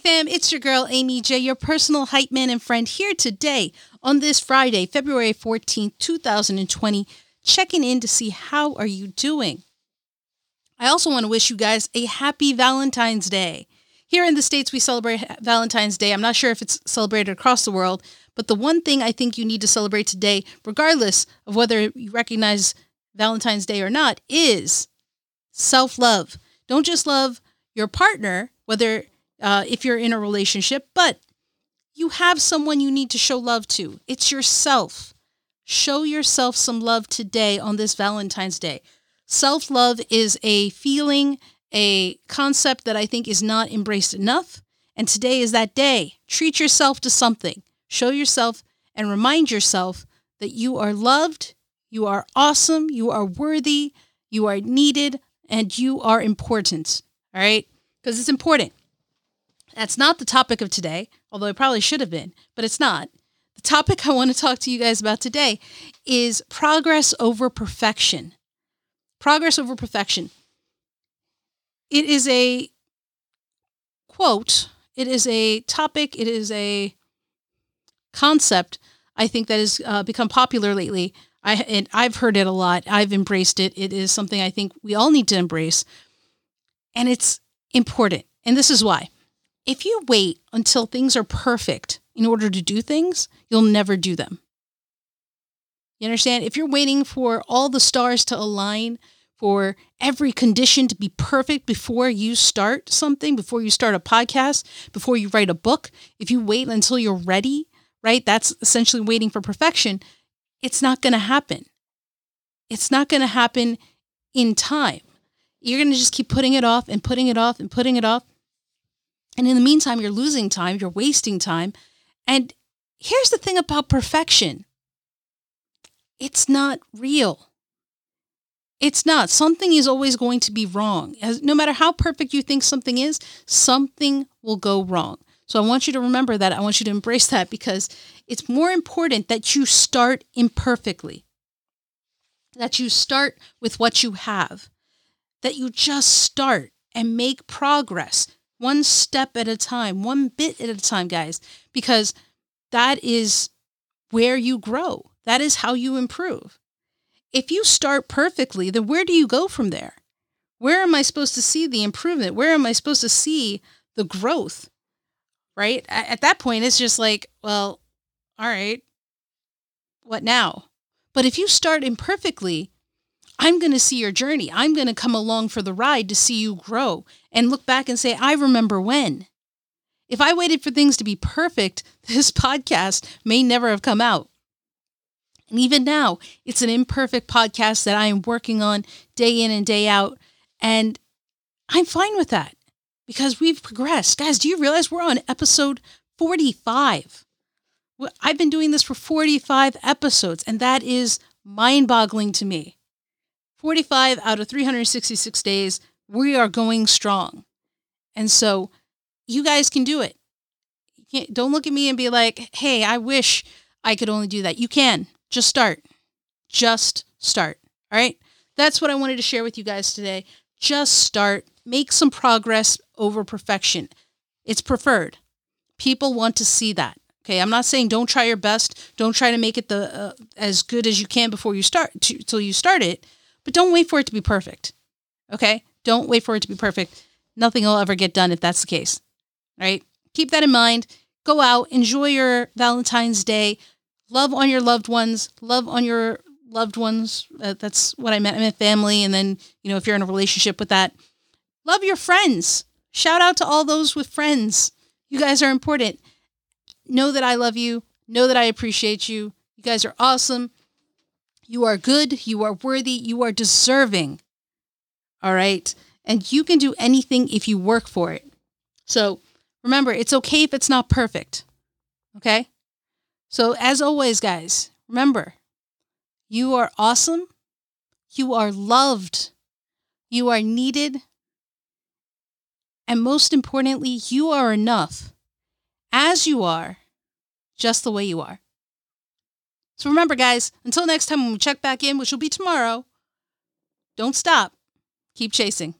fam, it's your girl Amy J, your personal hype man and friend here today on this Friday, February 14th, 2020, checking in to see how are you doing. I also want to wish you guys a happy Valentine's Day. Here in the States, we celebrate Valentine's Day. I'm not sure if it's celebrated across the world, but the one thing I think you need to celebrate today, regardless of whether you recognize Valentine's Day or not, is self love. Don't just love your partner, whether uh, if you're in a relationship, but you have someone you need to show love to. It's yourself. Show yourself some love today on this Valentine's Day. Self love is a feeling, a concept that I think is not embraced enough. And today is that day. Treat yourself to something. Show yourself and remind yourself that you are loved, you are awesome, you are worthy, you are needed, and you are important. All right? Because it's important. That's not the topic of today, although it probably should have been, but it's not. The topic I want to talk to you guys about today is progress over perfection. Progress over perfection. It is a quote, it is a topic, it is a concept I think that has uh, become popular lately. I and I've heard it a lot. I've embraced it. It is something I think we all need to embrace. And it's important. And this is why if you wait until things are perfect in order to do things, you'll never do them. You understand? If you're waiting for all the stars to align, for every condition to be perfect before you start something, before you start a podcast, before you write a book, if you wait until you're ready, right? That's essentially waiting for perfection. It's not going to happen. It's not going to happen in time. You're going to just keep putting it off and putting it off and putting it off. And in the meantime, you're losing time, you're wasting time. And here's the thing about perfection it's not real. It's not. Something is always going to be wrong. As, no matter how perfect you think something is, something will go wrong. So I want you to remember that. I want you to embrace that because it's more important that you start imperfectly, that you start with what you have, that you just start and make progress one step at a time, one bit at a time, guys, because that is where you grow. That is how you improve. If you start perfectly, then where do you go from there? Where am I supposed to see the improvement? Where am I supposed to see the growth? Right? At that point, it's just like, well, all right, what now? But if you start imperfectly, I'm going to see your journey. I'm going to come along for the ride to see you grow and look back and say, I remember when. If I waited for things to be perfect, this podcast may never have come out. And even now, it's an imperfect podcast that I am working on day in and day out. And I'm fine with that because we've progressed. Guys, do you realize we're on episode 45? I've been doing this for 45 episodes, and that is mind boggling to me. 45 out of 366 days, we are going strong. And so you guys can do it. don't look at me and be like, hey, I wish I could only do that. You can. Just start. Just start. All right. That's what I wanted to share with you guys today. Just start. Make some progress over perfection. It's preferred. People want to see that. Okay, I'm not saying don't try your best. Don't try to make it the uh, as good as you can before you start till you start it. But don't wait for it to be perfect. Okay? Don't wait for it to be perfect. Nothing will ever get done if that's the case. All right? Keep that in mind. Go out, enjoy your Valentine's Day. Love on your loved ones. Love on your loved ones. Uh, that's what I meant. I meant family. And then, you know, if you're in a relationship with that, love your friends. Shout out to all those with friends. You guys are important. Know that I love you. Know that I appreciate you. You guys are awesome. You are good. You are worthy. You are deserving. All right. And you can do anything if you work for it. So remember, it's okay if it's not perfect. Okay. So, as always, guys, remember, you are awesome. You are loved. You are needed. And most importantly, you are enough as you are, just the way you are. So remember, guys, until next time when we check back in, which will be tomorrow, don't stop. Keep chasing.